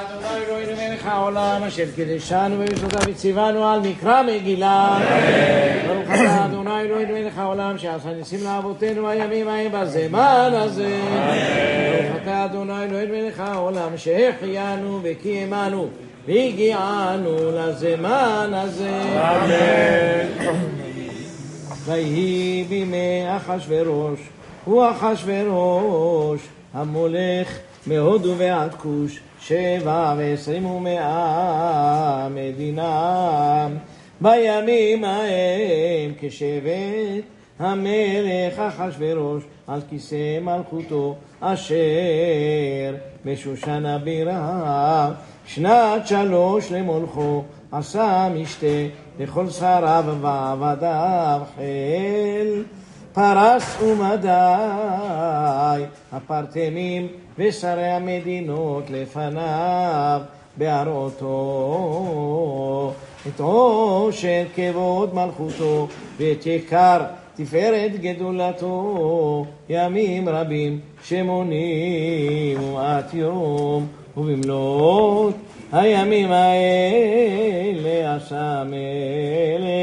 אדוני אלוהינו מלך העולם, אשר קידשנו במצוותיו וציוונו על מקרא מגילה. ברוך אתה אדוני אלוהינו מלך העולם, שעשה ניסים לאבותינו הימים ההם בזמן הזה. ברוך אתה אדוני אלוהינו מלך העולם, שהחיינו וקיימנו והגיענו לזמן הזה. ויהי בימי אחשורוש, הוא אחשורוש, המולך מהודו ועד כוש, שבע ועשרים ומאה מדינה. בימים ההם כשבט המלך אחשורוש על כיסא מלכותו, אשר בשושן הבירה, שנת שלוש למולכו, עשה משתה לכל שריו ועבדיו חיל. פרס ומדי, הפרטמים ושרי המדינות לפניו, בהראותו את עושר כבוד מלכותו ואת יקר תפארת גדולתו, ימים רבים שמונים ומעט יום, ובמלאת הימים האלה עשה מלך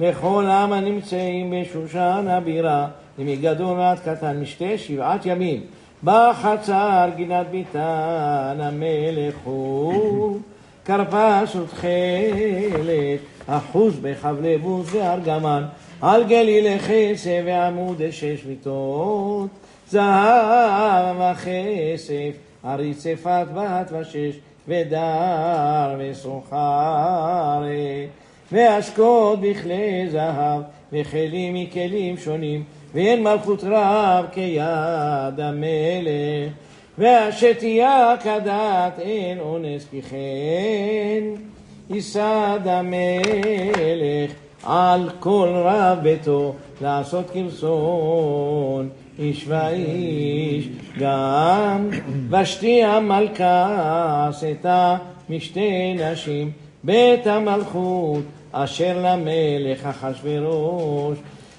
לכל עם הנמצאים בשושן הבירה, ומגדול ועד קטן, משתה שבעת ימים. בחצר גינת ביתן המלך הוא, כרפס ותכלת, אחוז בחבלי בוז וארגמן, על גלילי כסף ועמוד שש מיטות, זהב וכסף, הריצפת בת ושש, ודר וסוחרי. ואשקות בכלי זהב, וכלים מכלים שונים, ואין מלכות רב כיד המלך, והשתייה כדת אין אונס כי כן, ייסד המלך על כל רב ביתו לעשות כרסון איש ואיש, גם. ושתי המלכה עשתה משתי נשים בית המלכות אשר למלך אחשורוש.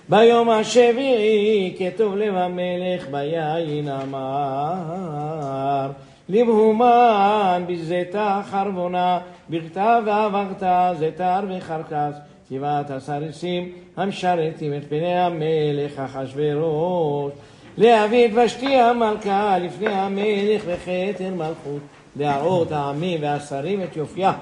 ביום השביעי כתוב לב המלך ביין אמר לבהומן בזיתה חרבונה בכתב ועברת זיתר וחרקס שבעת הסריסים המשרתים את פני המלך אחשורוש להביא את ושתי המלכה לפני המלך וכתר מלכות להראות העמים והשרים את יופייה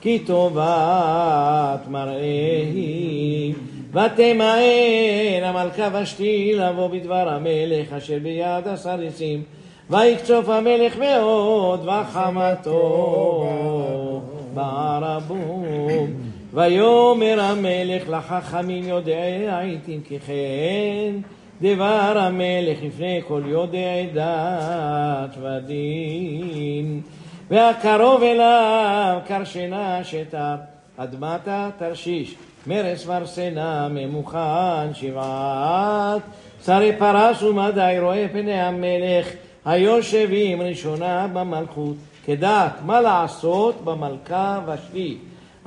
כי טובת מראה היא. ותמאן המלכה ושתי לבוא בדבר המלך אשר ביד הסריסים. ויקצוף המלך מאוד וחמתו בערבום. ויאמר המלך לחכמים יודעי העיתים כי כן דבר המלך לפני כל יודעי דת ודין. והקרוב אליו קרשנה שתר, אדמתה תרשיש, מרס ורסנה ממוכן שבעת, שרי פרס ומדי רואה פני המלך, היושבים ראשונה במלכות, כדעת מה לעשות במלכה ושבי.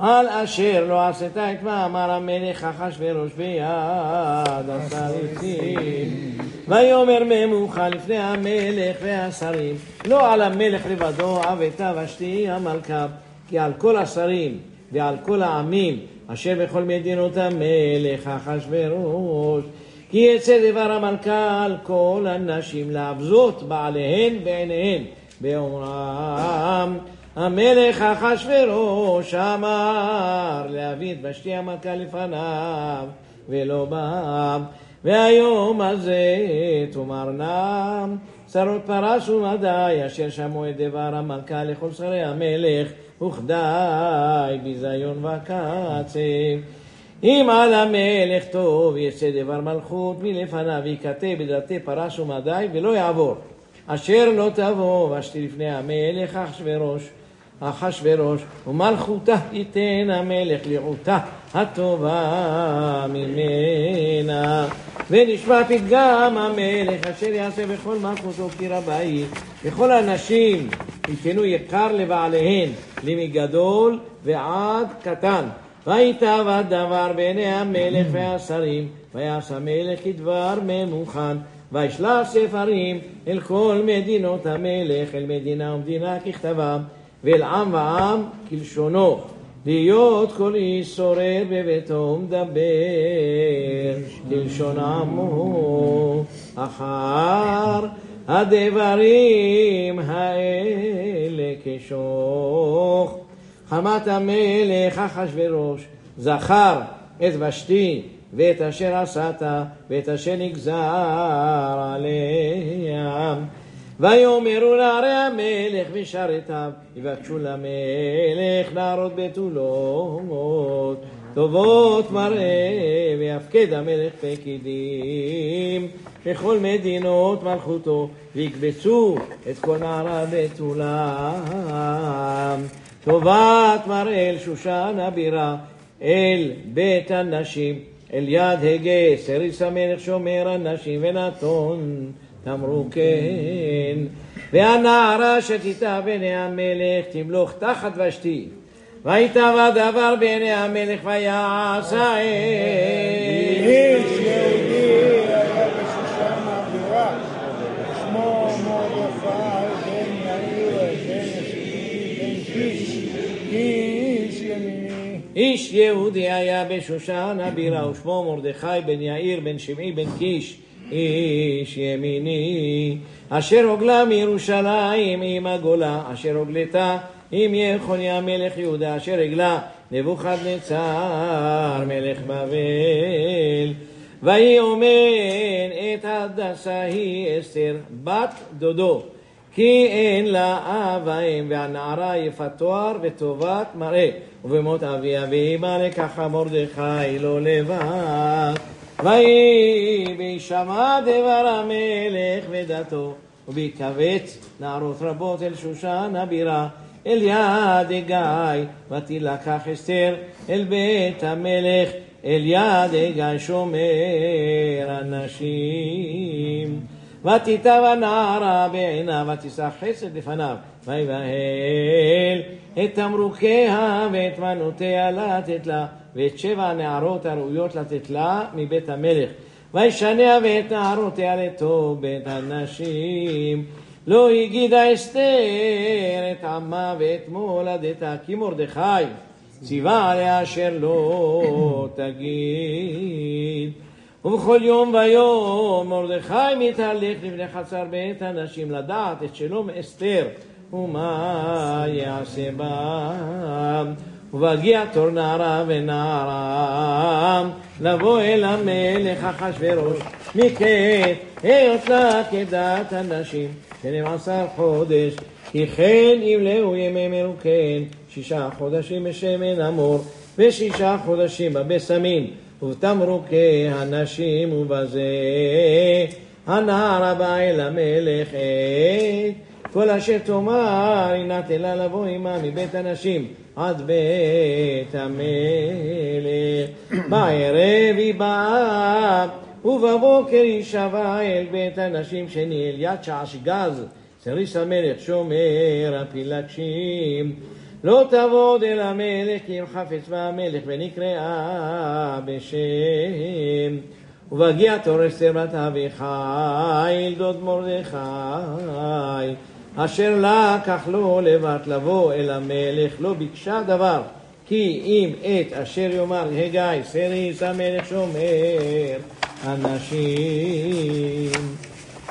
על אשר לא עשתה את מאמר המלך אחשורוש ביד הסריסים. ויאמר ממוחה לפני המלך והשרים, לא על המלך לבדו עבתה ושתי המלכה, כי על כל השרים ועל כל העמים אשר בכל מדינות המלך אחשורוש. כי יצא דבר המלכה על כל הנשים להבזות בעליהן בעיניהן, באומרם המלך אחשורוש אמר להביא את ושתי המלכה לפניו ולא בא והיום הזה תאמרנם שרות פרס ומדי אשר שמעו את דבר המלכה לכל שרי המלך וכדי ביזיון וקצב אם על המלך טוב יצא דבר מלכות מלפניו ייכתב בדלתי פרס ומדי ולא יעבור. אשר לא תבוא ושתי לפני המלך אחשורוש אחשורוש, ומלכותה ייתן המלך לרעותה הטובה ממנה. ונשמע פתגם המלך אשר יעשה בכל מלכותו כי רבאי, וכל הנשים ייתנו יקר לבעליהן, למגדול ועד קטן. ויטב הדבר בעיני המלך והשרים, ויעש המלך כדבר ממוכן. וישלח ספרים אל כל מדינות המלך, אל מדינה ומדינה ככתבם. ואל עם ועם כלשונו. להיות כל איש שורר בביתו ומדבר. כלשון עמו אחר הדברים האלה כשוך. חמת המלך אחשורוש זכר את ושתי ואת אשר עשת ואת אשר נגזר עליהם ויאמרו נערי המלך ושרתיו, יבקשו למלך נערות בתולות, טובות מראה, ויפקד המלך פקידים בכל מדינות מלכותו, ויקבצו את כל נערה בתולם. טובת מראה אל שושן הבירה, אל בית הנשים, אל יד הגה, סריס המלך שומר הנשים ונתון. אמרו כן. והנערה שתיתה בעיני המלך תמלוך תחת ושתי. ויטבע דבר בעיני המלך ויעשה איש. איש יהודי היה בשושן הבירה ושמו מרדכי בן יאיר בן שמעי בן קיש איש ימיני, אשר הוגלה מירושלים עם הגולה, אשר הוגלתה עם יחוניה מלך יהודה, אשר הגלה נבוכדנצר מלך בבל. ויהי אומן את הדסה היא אסתר, בת דודו, כי אין לה אב ואם, והנערה יפת תואר וטובת מראה, ובמות אביה ואימה לקחה מרדכי לא לבד. ויהי בהישמע דבר המלך ודתו, ובהתכווץ נערות רבות אל שושן הבירה, אל יד הגיא, ותילקח אסתר אל בית המלך, אל יד הגיא שומר הנשים. ותיטב הנערה בעיניו, ותישא חסד לפניו, ויבהל את תמרוקיה ואת מנותיה לתת לה. ואת שבע הנערות הראויות לתת לה מבית המלך. וישניה ואת נערותיה לטוב בית הנשים. לא הגידה אסתר את עמה ואת מולדתה, כי מרדכי ציווה עליה אשר לא תגיד. ובכל יום ויום מרדכי מתהלך לפני חצר בית הנשים לדעת את שלום אסתר ומה יעשה בה. ובהגיע תור נערה ונערה לבוא אל המלך אחשורוש מקט היות לה כדעת הנשים שנים עשר חודש כי כן ימלאו ימי מרוקן שישה חודשים בשמן אמור ושישה חודשים בבשמין ובתמרוקי הנשים ובזה. הנערה באה אל המלך עת כל אשר תאמר הנה תלה לבוא עמה מבית הנשים עד בית המלך. בערב היא באה, ובבוקר היא שבה אל בית הנשים שני אל יד שעשגז, סריס המלך שומר הפילגשים. לא תעבוד אל המלך כי אם חפץ בה המלך ונקראה בשם. ובהגיע תור אסתר בת אביחיל דוד מרדכי אשר לקח לו לבת לבוא אל המלך, לא ביקשה דבר, כי אם את אשר יאמר הגיא, סריס המלך שומר אנשים.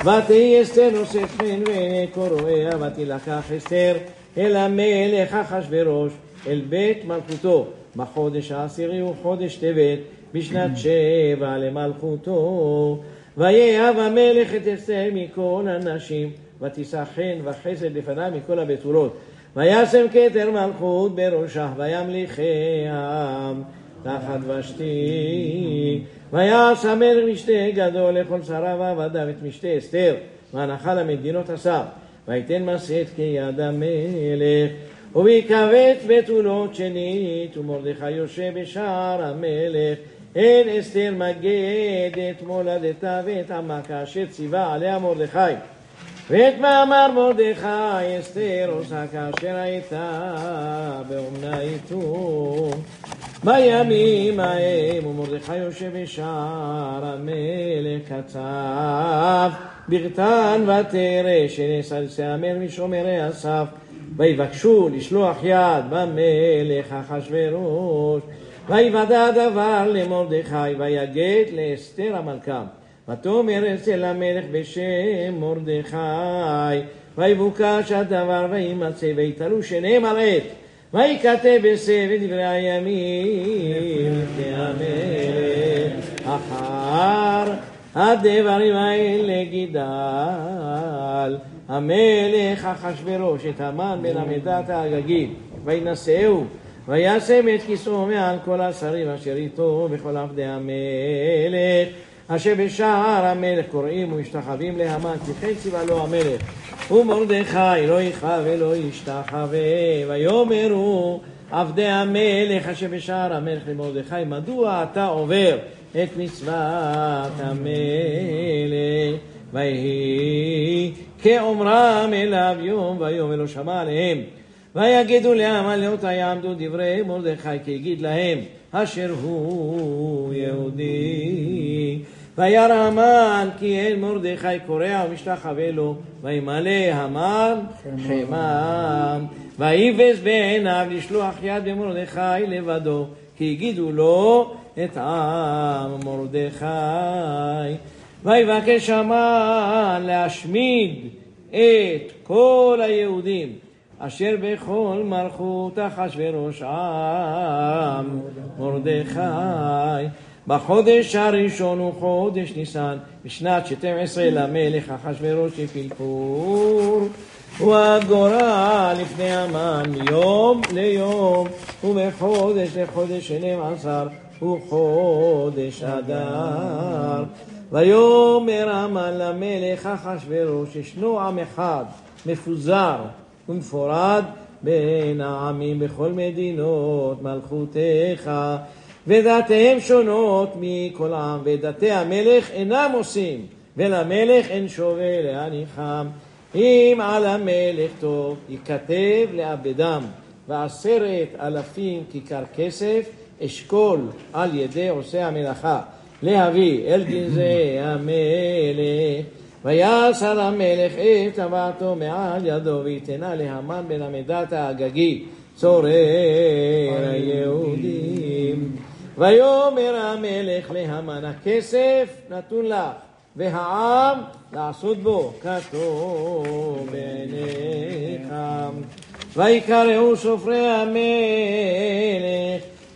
ותהי אסתר נושאת חן ועיני קורואיה, ותילקח אסתר אל המלך אחשורוש, אל בית מלכותו, בחודש העשירי הוא חודש טבת, בשנת שבע למלכותו. ויהב המלך את אסתר מכל הנשים. ותישא חן וחסד לפניו מכל הבתולות. וישם כתר מלכות בראשה, וימליכיה תחת ושתי. ויעש המלך משתה גדול לכל שריו ועבדיו את משתה אסתר, והנחה למדינות עשה. ויתן משאת כיד המלך. וביקבץ בתולות שנית, ומרדכי יושב בשער המלך. אין אסתר מגד את מולדתה ואת עמה כאשר ציווה עליה מרדכי. ואת מאמר מרדכי אסתר עושה כאשר הייתה באומנה איתו. בימים ההם ומרדכי יושב בשער המלך קצב ברתן ותרא שנעשה לסמל משומרי אסף ויבקשו לשלוח יד במלך אחשורוש. ויוודע הדבר למרדכי, ויגד לאסתר המלכה. ותאמר אצל המלך בשם מרדכי, ויבוקש הדבר וימצא, ויתלו שניהם על עת. ויכתב בספר דברי הימים לפני המלך, אחר הדברים האלה גידל המלך אחשורוש את המן בן עמדת האגגית, וינשאהו וישם את כיסאו מעל כל השרים אשר איתו וכל עבדי המלך אשר בשער המלך קוראים ומשתחווים להמן כי כן ציווה לו המלך. ומרדכי לא יכאב ולא ישתחווה. ויאמרו עבדי המלך אשר בשער המלך למרדכי מדוע אתה עובר את מצוות המלך? ויהי כאומרם אליו יום ויום ולא שמע עליהם. ויגידו להמן לאותה יעמדו דברי מרדכי כי יגיד להם אשר הוא יהודי וירא המן כי אין מרדכי קורע ומשתחווה לו וימלא המן חמם ויבז בעיניו לשלוח יד במרדכי לבדו כי הגידו לו את עם מרדכי. ויבקש המן להשמיד את כל היהודים אשר בכל מלכות אחשורוש עם מרדכי בחודש הראשון הוא חודש ניסן בשנת 12 למלך אחשורוש לפלפור. והגורל לפני המן מיום ליום ובחודש לחודש שנים עשר הוא חודש אדר. ויאמר המן למלך אחשורוש ישנו עם אחד מפוזר ומפורד בין העמים בכל מדינות מלכותך ודתיהם שונות מכל עם ודתי המלך אינם עושים ולמלך אין שווה להניחם. אם על המלך טוב ייכתב לאבדם ועשרת אלפים כיכר כסף אשכול על ידי עושי המלאכה להביא אל גנזי המלך. ויסר המלך את טבעתו מעל ידו ויתנה להמן בן עמדת האגגי צורר היהודים ויאמר המלך להמן הכסף נתון לך והעם לעשות בו כתוב בעיניך ויקראו סופרי המלך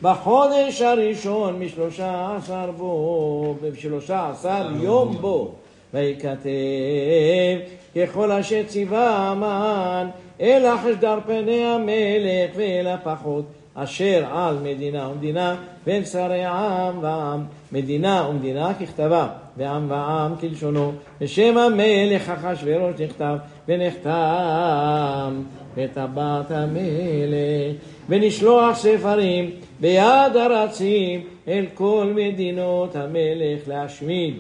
בחודש הראשון משלושה עשר בו, בשלושה עשר יום בו. ויכתב ככל אשר ציווה המן אל החשדר פני המלך ואל הפחות אשר על מדינה ומדינה בין שרי עם ועם מדינה ומדינה ככתבה ועם ועם כלשונו בשם המלך אחשורוש נכתב ונחתם בטבעת המלך ונשלוח ספרים ביד הרצים אל כל מדינות המלך להשמיד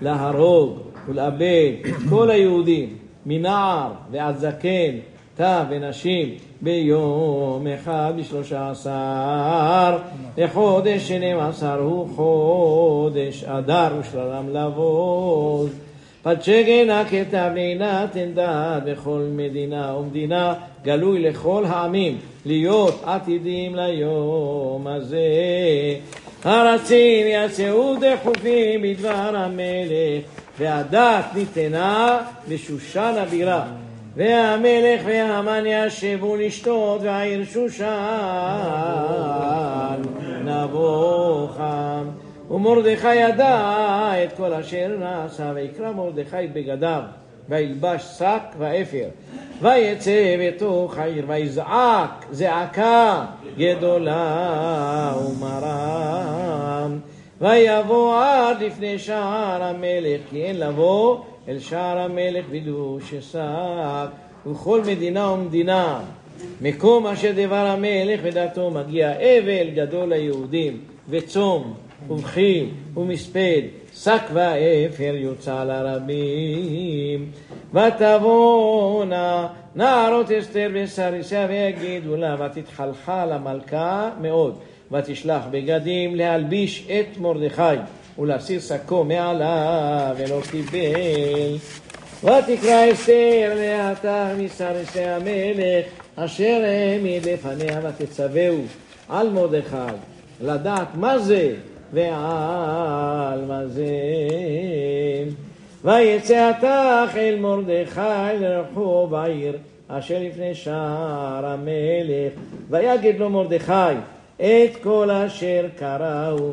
להרוג ולאבד את כל היהודים מנער ועד זקן, טף ונשים ביום אחד בשלושה עשר לחודש שנים עשר הוא חודש אדר ושללם לבוז. פצ'גנה כתב לעינתן דעת בכל מדינה ומדינה גלוי לכל העמים להיות עתידים ליום הזה. הרצים יצאו דחופים בדבר המלך והדת ניתנה בשושן הבירה והמלך והמן ישבו לשתות והעיר שושן נבוכם. ומרדכי ידע את כל אשר נעשה ויקרא מרדכי בגדיו וילבש שק ואפר ויצא בתוך העיר ויזעק זעקה גדולה ומרם. ויבוא עד לפני שער המלך כי אין לבוא אל שער המלך וידעו ששק וכל מדינה ומדינה מקום אשר דבר המלך ודתו מגיע אבל גדול ליהודים וצום ובכי ומספד שק ואפר יוצא לרבים. ותבואנה נערות אסתר וסריסיה ויגידו לה ותתחלחל המלכה מאוד ותשלח בגדים להלביש את מרדכי ולהסיר שקו מעליו ולא קיבל ותקרא אסתר לאתר מסריסי המלך אשר העמיד לפניה ותצווהו על מרדכי, לדעת מה זה ועל מה זה. ויצא התך אל מרדכי לרחוב העיר אשר לפני שער המלך, ויגד לו מרדכי את כל אשר קראו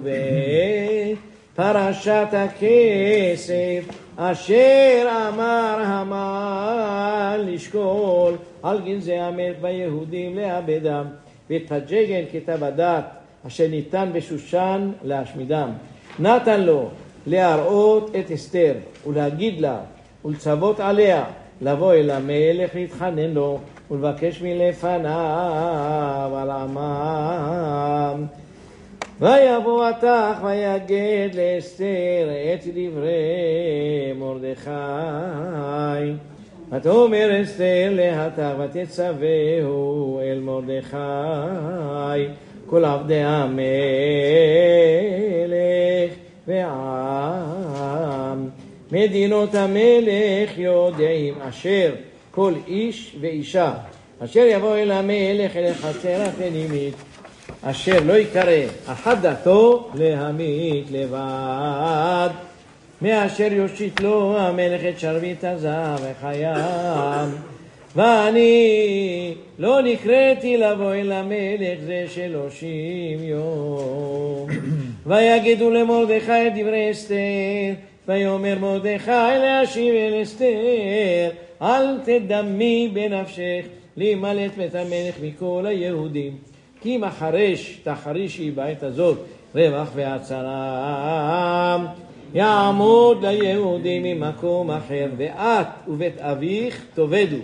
בפרשת הכסף, אשר אמר המן לשקול על גנזי המלך ביהודים לאבדם, ואת פג'גן כתב הדת אשר ניתן בשושן להשמידם. נתן לו להראות את אסתר ולהגיד לה ולצוות עליה לבוא אל המלך להתחנן לו ולבקש מלפניו על עמם. ויבוא התך ויגד לאסתר את דברי מרדכי. ותאמר אסתר להתך ותצווהו אל מרדכי כל עבדי המלך ועם מדינות המלך יודעים אשר כל איש ואישה אשר יבוא אל המלך אל החצר הפנימית אשר לא יקרא אחת דתו להמית לבד מאשר יושיט לו המלך את שרביט הזהב וחייו ואני לא נקראתי לבוא אל המלך זה שלושים יום ויגידו למרדכי את דברי אסתר ויאמר מרדכי להשיב אל אסתר אל תדמי בנפשך להימלט בית המלך מכל היהודים כי אם החרש תחרישי בעת הזאת רווח והצלה יעמוד ליהודים ממקום אחר ואת ובית אביך תאבדו.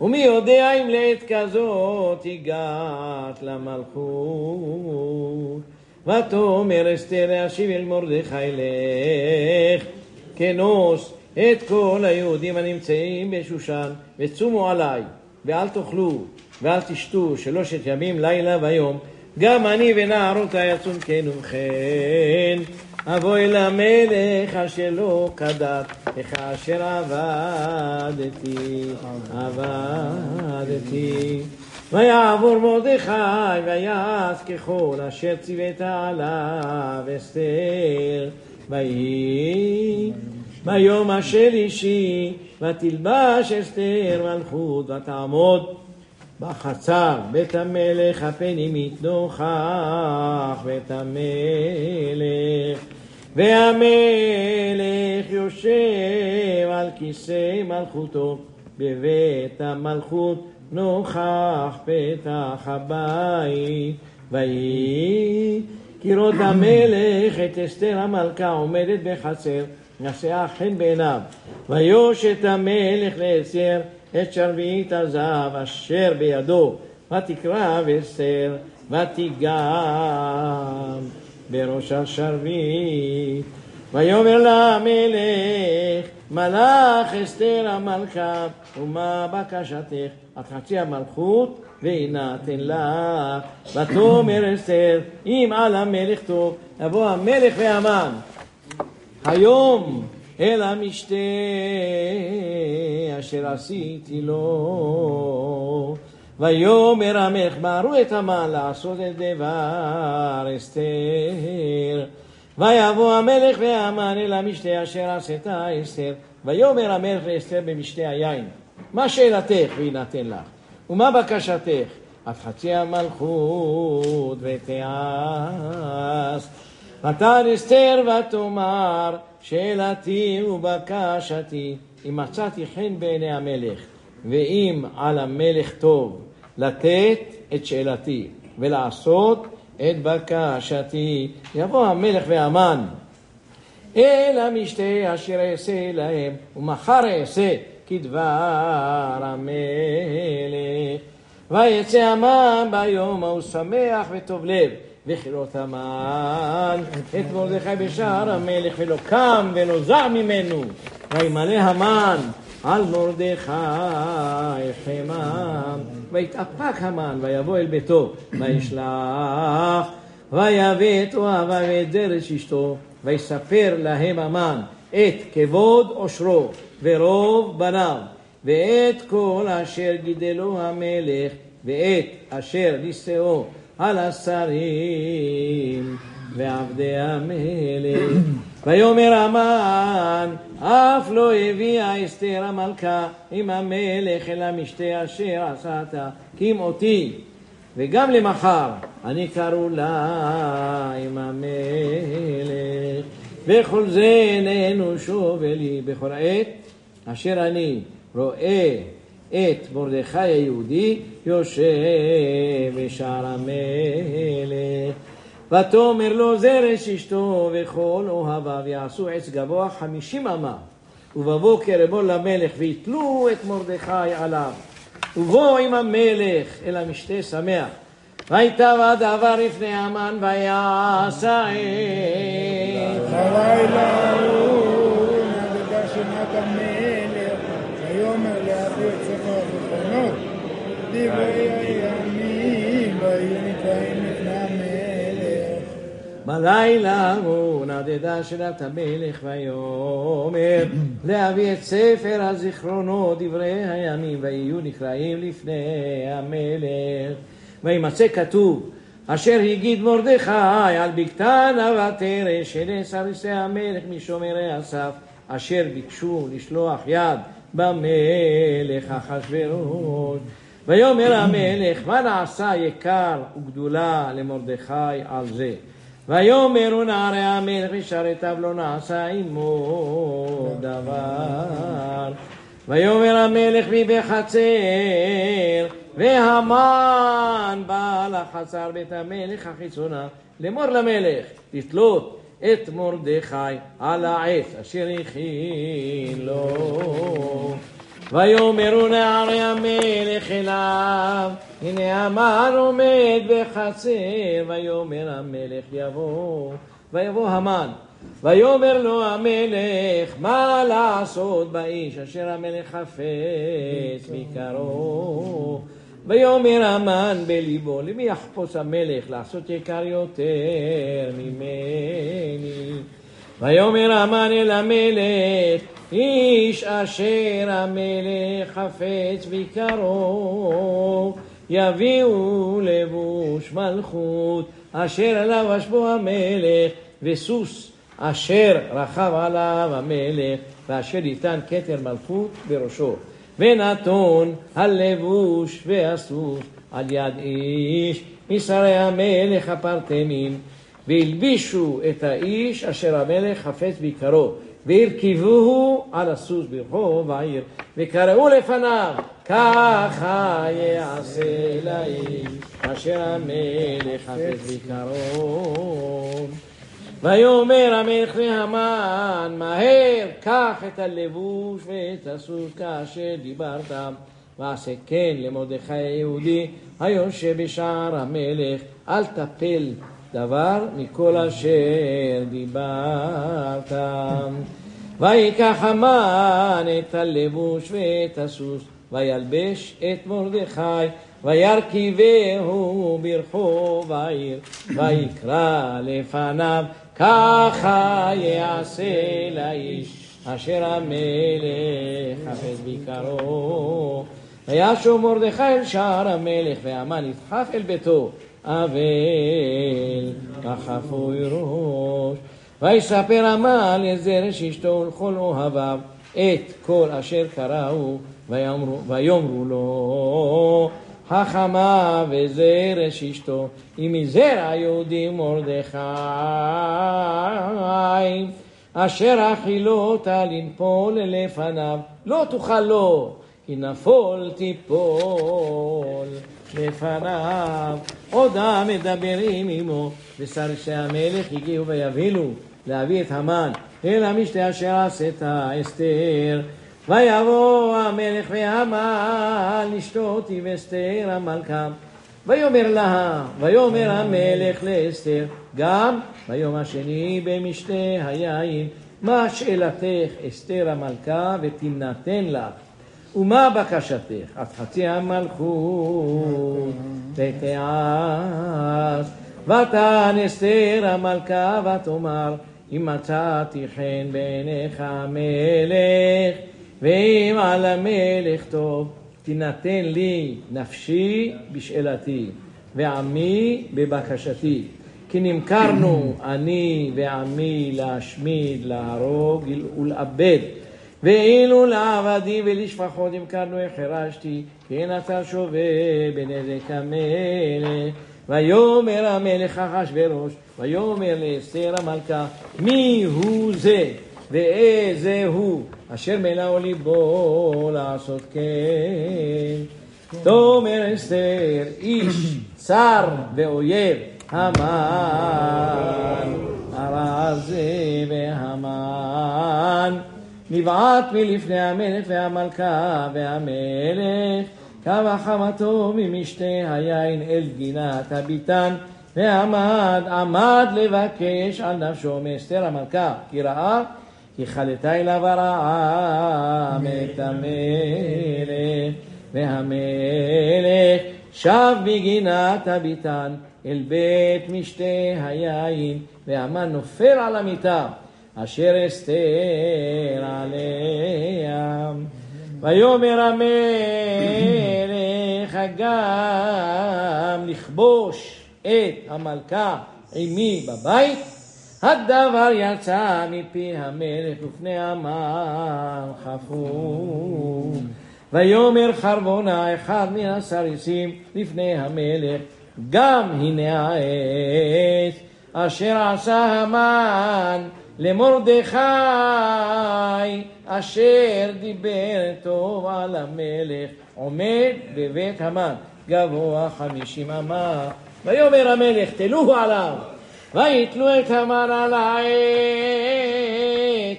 ומי יודע אם לעת כזאת הגעת למלכות? ותאמר אסתר להשיב אל מרדכי לך כנוס את כל היהודים הנמצאים בשושן וצומו עליי ואל תאכלו ואל תשתו שלושת ימים לילה ויום. גם אני ונערותי יצום כן ובכן. אבוא אל המלך אשר לא כדת וכאשר עבדתי עבדתי. ויעבור מרדכי ויעש ככל אשר ציווית עליו אסתר. ויהי ביום השלישי ותלבש אסתר מלכות ותעמוד בחצר בית המלך הפנימית נוכח בית המלך והמלך יושב על כיסא מלכותו בבית המלכות נוכח פתח הבית. ויהי כראות המלך את אסתר המלכה עומדת בחצר נשאה חן בעיניו. ויושת המלך לאסתר את שרביט הזהב אשר בידו ותקרב אסתר ותיגם בראש השרביט. ויאמר לה המלך מלאך אסתר המלכה ומה בקשתך? עד חצי המלכות ויינתן לך ותאמר אסתר אם על המלך טוב יבוא המלך והמן היום אל המשתה אשר עשיתי לו. ויאמר המלך, מהרו את המן לעשות את דבר אסתר. ויבוא המלך והמן אל המשתה אשר עשתה אסתר. ויאמר המלך לאסתר במשתה היין, מה שאלתך ויינתן לך, ומה בקשתך? עד חצי המלכות ותיעש. ותען אסתר ותאמר שאלתי ובקשתי אם מצאתי חן בעיני המלך ואם על המלך טוב לתת את שאלתי ולעשות את בקשתי. יבוא המלך והמן אל המשתה אשר אעשה להם ומחר אעשה כדבר המלך. ויצא המן ביום ההוא שמח וטוב לב וכילות המן. את מרדכי בשער המלך ולא קם ולא זע ממנו. וימלא המן על מרדכי חמם. ויתאפק המן ויבוא אל ביתו וישלח. ויבא את אוהביו ואת דרש אשתו ויספר להם המן את כבוד עושרו ורוב בניו. ואת כל אשר גידלו המלך ואת אשר לשאו על השרים ועבדי המלך. ויאמר המן, אף לא הביאה אסתר המלכה עם המלך אל המשתה אשר עשת כמותי, וגם למחר אני קראו לה עם המלך, וכל זה איננו שוב אלי בכל עת אשר אני רואה את מרדכי היהודי יושב בשער המלך. ותאמר לו זרש אשתו וכל אוהביו יעשו עץ גבוה חמישים אמה. ובבוקר אמור למלך ויתלו את מרדכי עליו. ובוא עם המלך אל המשתה שמח. ויטב הדבר לפני המן ויעשה עת בלילה בלילה ההוא נדדה שנת המלך ויאמר להביא את ספר הזיכרונות דברי הימים ויהיו נקראים לפני המלך. וימצא כתוב אשר הגיד מרדכי על בקתנה ותרש של סריסי המלך משומרי הסף אשר ביקשו לשלוח יד במלך אחשורוש ויאמר המלך מה נעשה יקר וגדולה למרדכי על זה ויאמרו נערי המלך ושרתיו לא נעשה עמו דבר. ויאמר המלך מי בחצר, והמן בא לחצר בית המלך החיצונה, לאמור למלך, לתלות את מרדכי על העץ אשר הכין לו. ויאמרו נערי המלך אליו, הנה המן עומד בחצר, ויאמר המלך יבוא, ויבוא המן, ויאמר לו המלך, מה לעשות באיש אשר המלך חפץ מקרו? ויאמר המן בליבו, למי יחפוץ המלך לעשות יקר יותר ממני? ויאמר המן אל המלך, איש אשר המלך חפץ ביקרו, יביאו לבוש מלכות, אשר עליו אשבו המלך, וסוס אשר רכב עליו המלך, ואשר ייתן כתר מלכות בראשו. ונתון הלבוש והסוס על יד איש משרי המלך הפרטמים, והלבישו את האיש אשר המלך חפץ ביקרו, והרכיבוהו על הסוס ברחוב העיר, וקראו לפניו, ככה יעשה לאיש אשר המלך חפץ ביקרו. ויאמר המלך להמן, מהר קח את הלבוש ואת הסוס כאשר דיברת, ועשה כן למרדכי היהודי היושב בשער המלך, אל תפל דבר מכל אשר דיברת. ויקח המן את הלבוש ואת הסוס, וילבש את מרדכי, וירכיבהו ברחוב העיר, ויקרא לפניו, ככה יעשה לאיש אשר המלך חפץ ביקרו. וישוב מרדכי אל שער המלך, והמן ידחף אל ביתו, אבל כחפוי ראש. ויספר המן לזרש אשתו ולכל אוהביו את כל אשר קראו, ויאמרו, ויאמרו לו, חכמה וזרש אשתו, אם מזרע היהודי מרדכי, אשר אכילותה לנפול לפניו, לא תוכל לו, כי נפול תיפול לפניו. עודם מדברים עמו, ושרשי המלך הגיעו ויבהילו להביא את המן אל המשתה אשר עשת אסתר. ויבוא המלך והמן לשתות עם אסתר המלכה. ויאמר לה, ויאמר המלך לאסתר, גם ביום השני במשתה היין, מה שאלתך אסתר המלכה ותמנתן לך, ומה בקשתך? עד חצי המלכות ותעש. ותען אסתר המלכה ותאמר, אם מצאתי חן בעיניך המלך, ואם על המלך טוב, תינתן לי נפשי בשאלתי, ועמי בבקשתי. כי נמכרנו אני ועמי להשמיד, להרוג ולאבד. ואילו לעבדים ולשפחות נמכרנו החרשתי, כן אתה שווה בנזק המלך. ויאמר המלך אחשורוש, ויאמר לאסתר המלכה, מי הוא זה ואיזה הוא אשר מלאו ליבו לעשות כן. תאמר אסתר, איש צר ואויב, המן, הרע זה והמן, נבעט מלפני המלך והמלכה והמלך, קו חמתו ממשתה היין אל גינת הביתן, ועמד, עמד לבקש על נפשו מאסתר המלכה, כי ראה כי חלתה אליו הרעה מת המלך, והמלך שב בגינת הביתן אל בית משתה היין, והמן נופל על המיטה, אשר אסתר עליה. ויאמר המלך גם לכבוש את המלכה עמי בבית, הדבר יצא מפי המלך ופני המן חפו. ויאמר חרבונה אחד מן הסריסים לפני המלך, גם הנה העץ אשר עשה המן למרדכי אשר דיבר טוב על המלך עומד בבית המן גבוה חמישים אמה. ויאמר המלך תלוהו עליו ויתלו את המן על העץ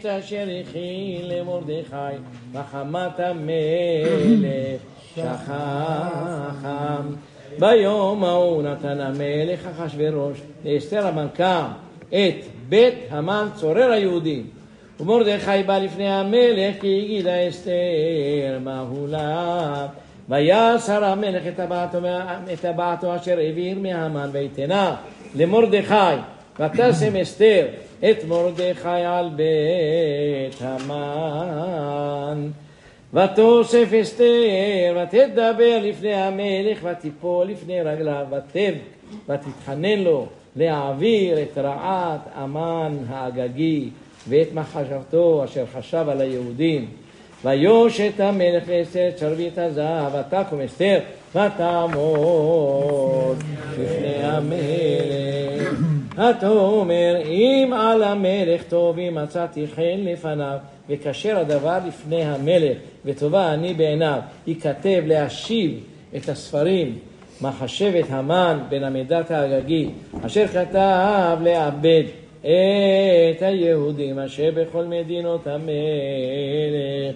אשר הכין למרדכי וחמת המלך שכחם. ביום ההוא נתן המלך אחשורוש לאסתר המלכה את בית המן צורר היהודים. ומרדכי בא לפני המלך כי הגידה אסתר מהו לה? ויסר המלך את טבעתו, את טבעתו אשר העביר מהמן ויתנה למרדכי ותשם אסתר את מרדכי על בית המן. ותוסף אסתר ותדבר לפני המלך ותיפול לפני רגליו ותב ותתחנן לו להעביר את רעת המן האגגי ואת מחשבתו אשר חשב על היהודים. ויושת המלך לאסתר את שרביט הזהב ותקום אסתר ותעמוד בפני המלך. ותאמר אם על המלך טוב אם מצאתי חן לפניו וכשר הדבר לפני המלך וטובה אני בעיניו. ייכתב להשיב את הספרים מחשבת המן בן עמדת האגגי אשר כתב לאבד את היהודים אשר בכל מדינות המלך.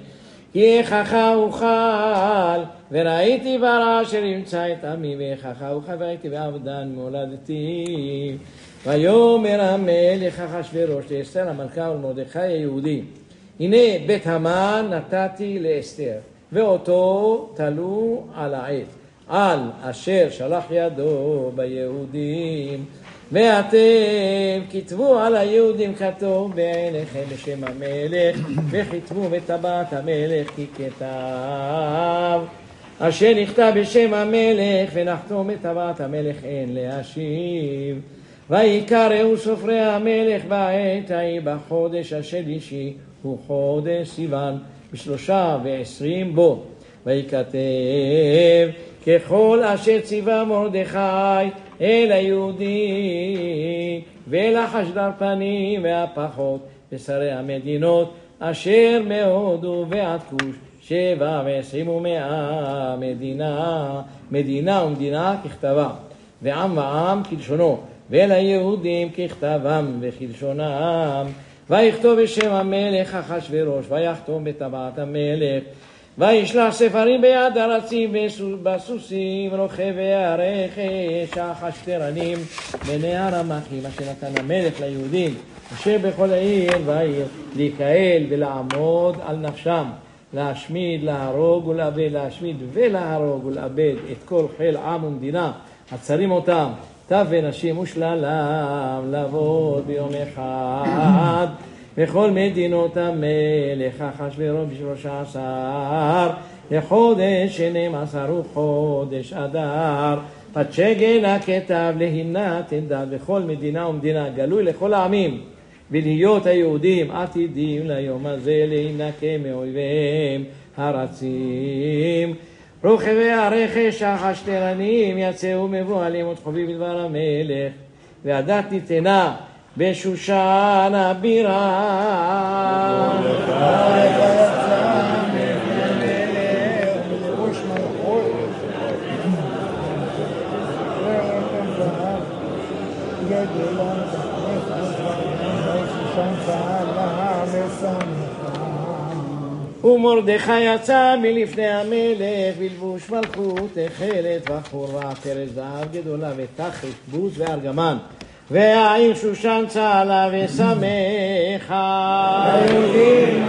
כי איככה אוכל וראיתי ברע אשר ימצא את עמי ואיככה אוכל וראיתי בעבדן מולדתי. ויאמר המלך אחשורוש לאסתר המלכה ולמרדכי היהודי הנה בית המן נתתי לאסתר ואותו תלו על העץ על אשר שלח ידו ביהודים ואתם כתבו על היהודים כתוב בעיניכם בשם המלך וכתבו בטבעת המלך כי כתב אשר נכתב בשם המלך ונחתום בטבעת המלך אין להשיב ויקראו סופרי המלך בעת ההיא בחודש השלישי הוא חודש סיוון בשלושה ועשרים בו ויכתב ככל אשר ציווה מרדכי אל היהודים ואל החשדר פנים והפחות ושרי המדינות אשר מהודו ועד כוש שבע ועשרים ומאה מדינה, מדינה ומדינה ככתבה ועם ועם כלשונו ואל היהודים ככתבם וכלשונם. ויכתוב בשם המלך אחשורוש ויחתום בטבעת המלך וישלח ספרים ביד ארצים בסוסים רוכבי הרכש החשטרנים בני הרמחים אשר נתן המלך ליהודים אשר בכל העיר והעיר להיקהל ולעמוד על נפשם להשמיד, להרוג ולאבד, להשמיד ולהרוג ולאבד את כל חיל עם ומדינה הצרים אותם טף ונשים ושללם לבוא ביום אחד וכל מדינות המלך אחשורוש בשלושה עשר לחודש שנים עשר הוא חודש אדר. פתשגן הכתב להינה תנדד בכל מדינה ומדינה, גלוי לכל העמים, ולהיות היהודים עתידים ליום הזה להינקה מאויביהם הרצים. רוכבי הרכש החשטרנים יצאו מבוהלים עוד חובי בדבר המלך, והדת ניתנה בשושן הבירה. ומרדכי יצא מלפני המלך בלבוש מלכות תכלת וחור ועטרת זהב גדולה ותחת בוז וארגמן והעיר שושן צהלה ושמחה. היהודים.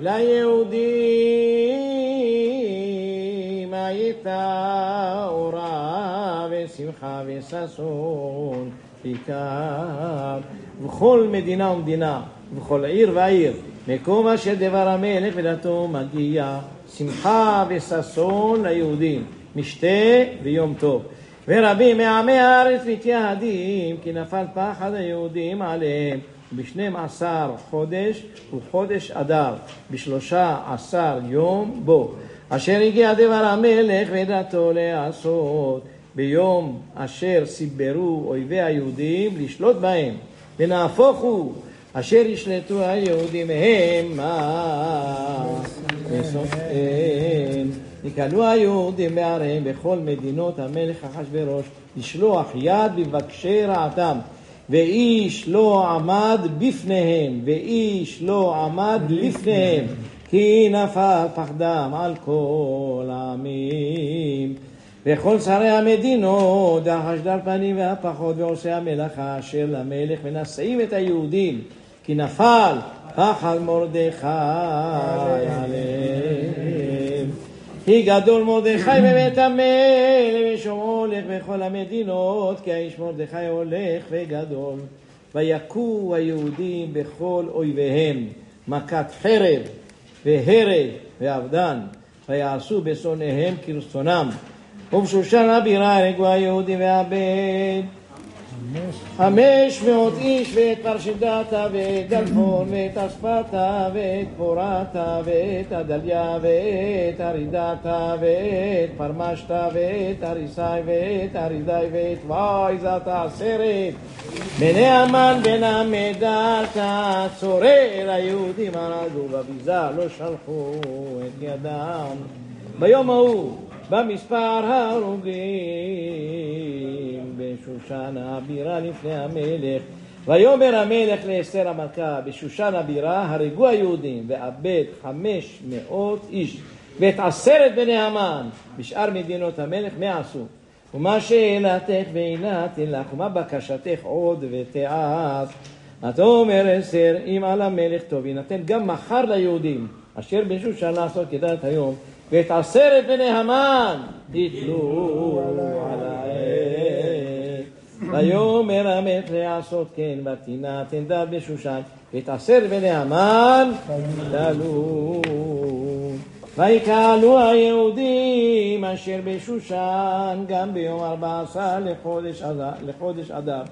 ליהודים הייתה אורה ושמחה וששון בעיקר בכל מדינה ומדינה ובכל עיר ועיר מקום אשר דבר המלך ודתו מגיע שמחה וששון ליהודים משתה ויום טוב. ורבים מעמי הארץ מתייהדים כי נפל פחד היהודים עליהם. בשנים עשר חודש וחודש אדר, בשלושה עשר יום בו. אשר הגיע דבר המלך ודתו לעשות, ביום אשר סיברו אויבי היהודים לשלוט בהם, ונהפוך הוא, אשר ישלטו היהודים המה וסופם. נקהלו היהודים בעריהם בכל מדינות המלך אחשורוש לשלוח יד במבקשי רעתם. ואיש לא עמד בפניהם, ואיש לא עמד לפניהם, כי נפל פחדם על כל העמים. וכל שרי המדינות, החשדר פנים והפחות ועושי המלאכה אשר למלך מנשאים את היהודים, כי נפל פחד מרדכי עליהם. כי גדול מרדכי בבית המלך ושמו הולך בכל המדינות, כי האיש מרדכי הולך וגדול. ויכו היהודים בכל אויביהם מכת חרב והרג ואבדן, ויעשו בשונאיהם כרצונם. ובשושן הבירה הרגו היהודים והבן חמש מאות איש ואת פרשדתה ואת דלפון ואת אספתה ואת פורתה ואת עדליה ואת ארידתה ואת פרמשתה ואת אריסאי ואת ארידאי ואת וייזת העשרת בני המן בן המדתה צורר היהודים הרגו בביזה לא שלחו את ידם. ביום ההוא במספר ההרוגים בשושן הבירה לפני המלך. ויאמר המלך לאסתר המלכה בשושן הבירה הרגו היהודים ואבד חמש מאות איש ואת עשרת בני המן בשאר מדינות המלך מה עשו? ומה שאלתך ואינתן לך ומה בקשתך עוד ותעש? ותאמר אסתר אם על המלך טוב יינתן גם מחר ליהודים אשר בשושן לעשות כדת היום ואת עשרת בני המן יתלו על העץ. ויאמר המלך לעשות כן, ותינה תנדד בשושן, ואת עשרת בני המן תלו. ויקהלו היהודים אשר בשושן גם ביום ארבע עשר לחודש אדר.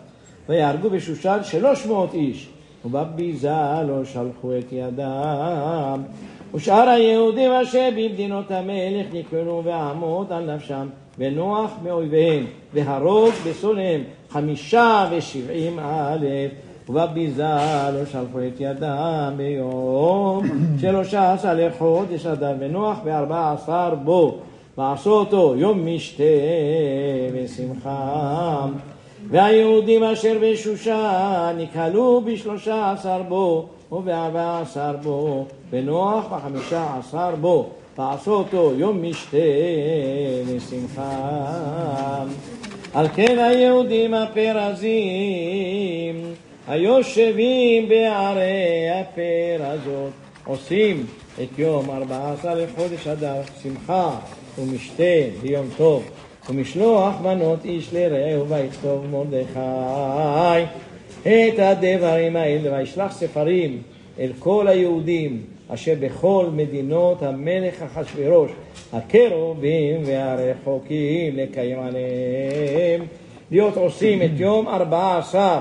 ויהרגו בשושן שלוש מאות איש, ובביזה לא שלחו את ידם. ושאר היהודים אשר במדינות המלך נקראו ועמוד על נפשם ונוח מאויביהם והרוג בשונאיהם חמישה ושבעים אלף. ובביזה לא שלחו את ידם ביום שלושה עשר לחודש אדם ונוח בארבע עשר בו ועשותו יום משתה ושמחה והיהודים אשר בשושן נקהלו בשלושה עשר בו ובארבע עשר בו, ונוח בחמישה עשר בו, ועשותו יום משתה לשמחה. על כן היהודים הפרזים, היושבים בערי הפרזות, עושים את יום ארבע עשר לחודש אדר, שמחה ומשתה ביום טוב, ומשלוח מנות איש לרעהו ויכתוב מרדכי. את הדברים האלה, וישלח ספרים אל כל היהודים אשר בכל מדינות המלך אחשורוש, הקרובים והרחוקים לקיים עליהם, להיות עושים את יום ארבעה עשר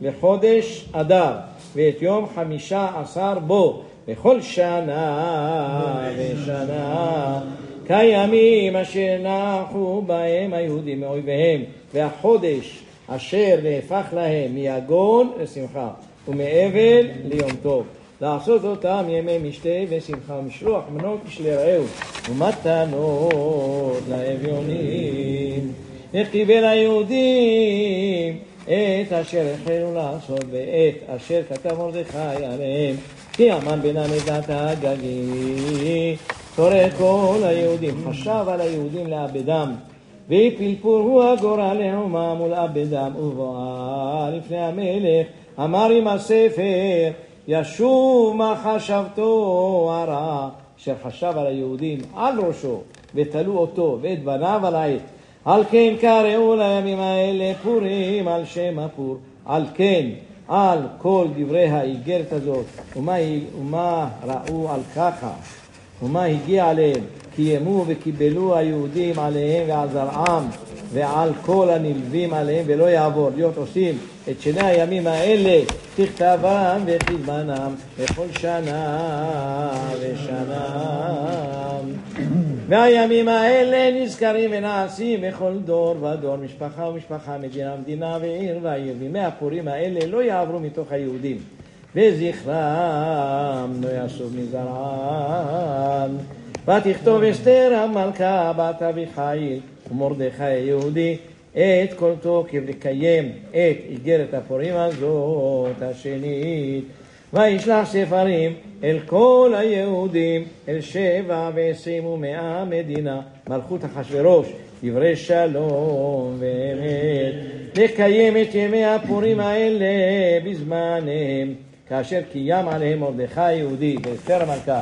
לחודש אדר, ואת יום חמישה עשר בו, בכל שנה ושנה, כימים אשר נחו בהם היהודים מאויביהם, והחודש אשר נהפך להם מיגון לשמחה, ומאבל ליום טוב. לעשות אותם ימי משתה ושמחה ומשלוח מנות איש לרעהו ומתנות לאביונים. וקיבל היהודים את אשר החלו לעשות ואת אשר כתב מרדכי עליהם כי אמן בן עמדת הגגי תורא כל היהודים חשב על היהודים לאבדם ויפלפור הוא הגורל להומם ולאבדם ובואה לפני המלך. אמר עם הספר ישוב מה חשבתו הרע אשר חשב על היהודים על ראשו ותלו אותו ואת בניו על העט. על כן קראו לימים האלה פורים על שם הפור. על כן על כל דברי האיגרת הזאת ומה, ומה ראו על ככה ומה הגיע עליהם קיימו וקיבלו היהודים עליהם ועל זרעם ועל כל הנלווים עליהם ולא יעבור להיות עושים את שני הימים האלה ככתבם וכזמנם בכל שנה ושנה. והימים האלה נזכרים ונעשים בכל דור ודור משפחה ומשפחה מדינה ומדינה ועיר ועיר. וימי הפורים האלה לא יעברו מתוך היהודים וזכרם לא ישוב מזרעם ותכתוב אסתר המלכה בת אביחיל ומרדכי היהודי את כל תוקף לקיים את איגרת הפורים הזאת השנית. וישלח ספרים אל כל היהודים אל שבע ועשרים ומאה מדינה מלכות אחשורוש דברי שלום ואמת. לקיים את ימי הפורים האלה בזמניהם כאשר קיים עליהם מרדכי היהודי ואסתר המלכה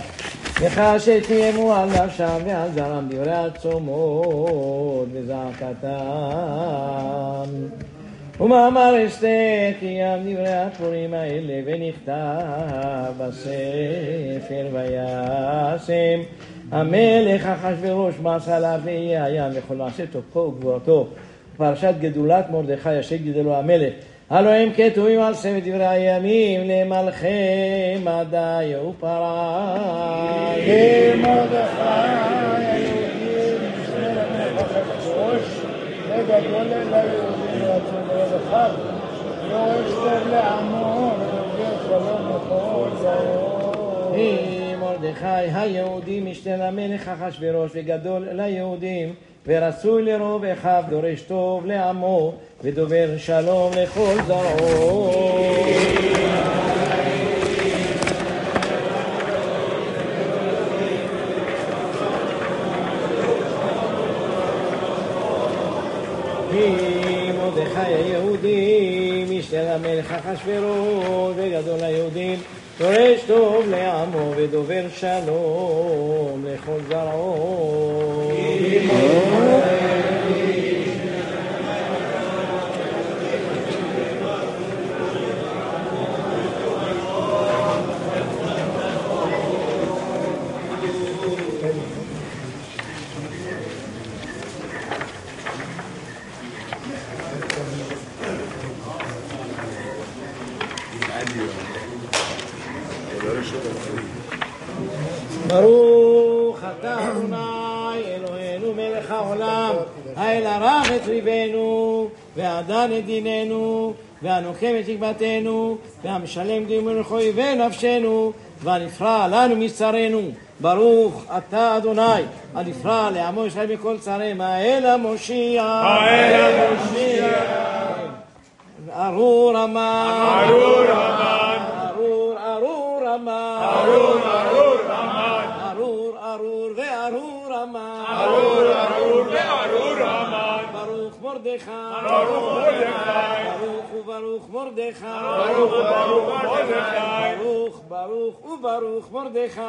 וכאשר קיימו על נפשם ועל זרם דברי הצומות וזעקתם. ומאמר אסתר קיים דברי הפורים האלה ונכתב בספר וישם המלך אחשורוש מעשה עליו ויהיה הים וכל מעשה תוקפו וגבורתו פרשת גדולת מרדכי אשר גידלו המלך הלא הם כתובים על ספר דברי הימים למלכי מדי ופרעי. כמרדכי היהודים משנה למלך אחשורוש וגדול אל היהודים רצון ורחב יורש טוב לעמו ונוגע שלום לכל זרעו. מרדכי היהודי משנה למלך אחשורוש וגדול ליהודים ורצוי לרוב אחיו דורש טוב לעמו ודובר שלום לכל זרעו. כי מרדכי היהודי משנה למלך אחשורוש וגדול היהודים דורש טוב לעמו ודובר שלום לכל זרעו. ברוך אתה אדוני אלוהינו מלך העולם האל ערך את ריבנו והדן את דיננו והנוקם את תקוותנו והמשלם דמנו אויבי נפשנו והנפרע לנו משרנו ברוך אתה אדוני הנפרע לעמו ישראל מכל צריהם האל המושיע. האל המושיע. ארור המן. ארור המן. ארור ארור המן. ארור וארור המן ארור ארור וארור המן ברוך מרדכי ברוך מרדכי ברוך וברוך מרדכי ברוך וברוך מרדכי ברוך ברוך וברוך מרדכי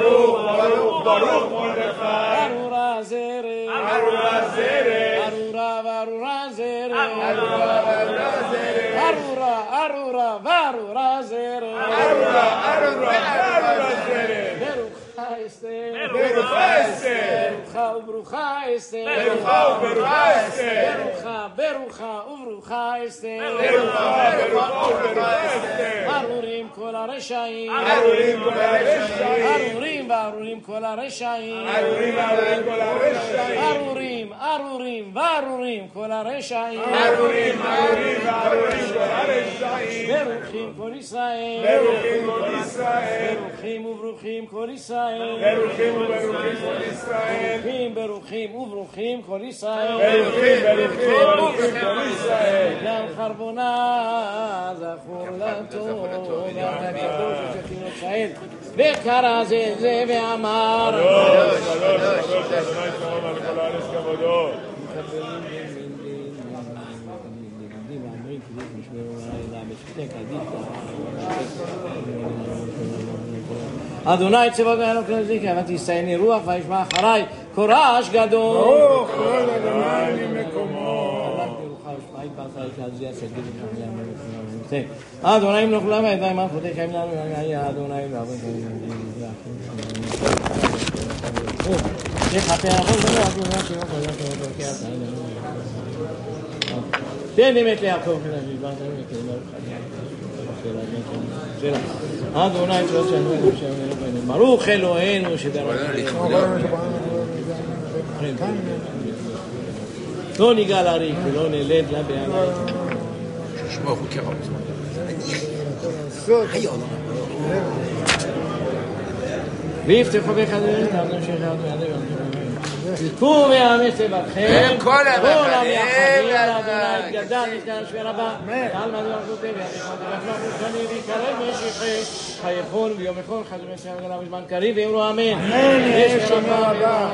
ברוך ברוך ברוך מרדכי ארורה זרע ארורה זרע ארורה וארורה זרע ארורה וארורה זרע ארורה ארורה וארורה זרם. ארורה, ארורה, ארורה זרם. the blessing. וברוכה אסתר. ברוכה וברוכה אסתר. ברוכה, ברוכה וברוכה אסתר. ברוכה, ברוכה וברוכה אסתר. ארורים כל הרשעים. ארורים כל הרשעים. ארורים וארורים כל הרשעים. ארורים, ארורים כל הרשעים. ארורים, ארורים וארורים כל הרשעים. ארורים, ארורים וארורים כל הרשעים. ברוכים כל ישראל. ברוכים כל ישראל. ברוכים וברוכים כל ישראל. ברוכים וברוכים כל ישראל. ברוכים, ברוכים וברוכים כל ישראל. ברוכים, ברוכים וברוכים כל ישראל. בגלל חרבונה זכור לטוב, והקדוש שכין ישראל, וקרא זה זה ואמר. שלוש, שלוש, שלוש, אדוני שלום על כל הארץ כבודו. אדוני צבאות ואלוק לזיקה, ותסתייני רוח וישמע אחריי כה רעש גדול. ברוך כל אדוני אדוני מלוך למה הידיים אף חוטא חיים לנו היה אדוני ואבן תן אמת ליעקב אדוני ברוך אלוהינו שדרך non i galaricchi, non i lenti abbiamo. Ci smuovo che cosa? Aiolo. Liefde vanwege aan de wind, dan zeg je aan de wind. תזכו ויאמץ לבבכם, כל המחנים, לאדוני גדל ותן השם רבה, ועל מדבר כותב, ויחד רחמנו ויקרב משכחי, ויום יכול, חד ומשך וגלה בזמן קריב, ואמרו אמן. אמן, יש שם רבה.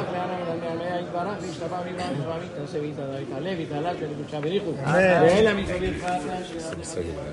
ויתעלה ויתעלה ולקודשה וריחו. ואלה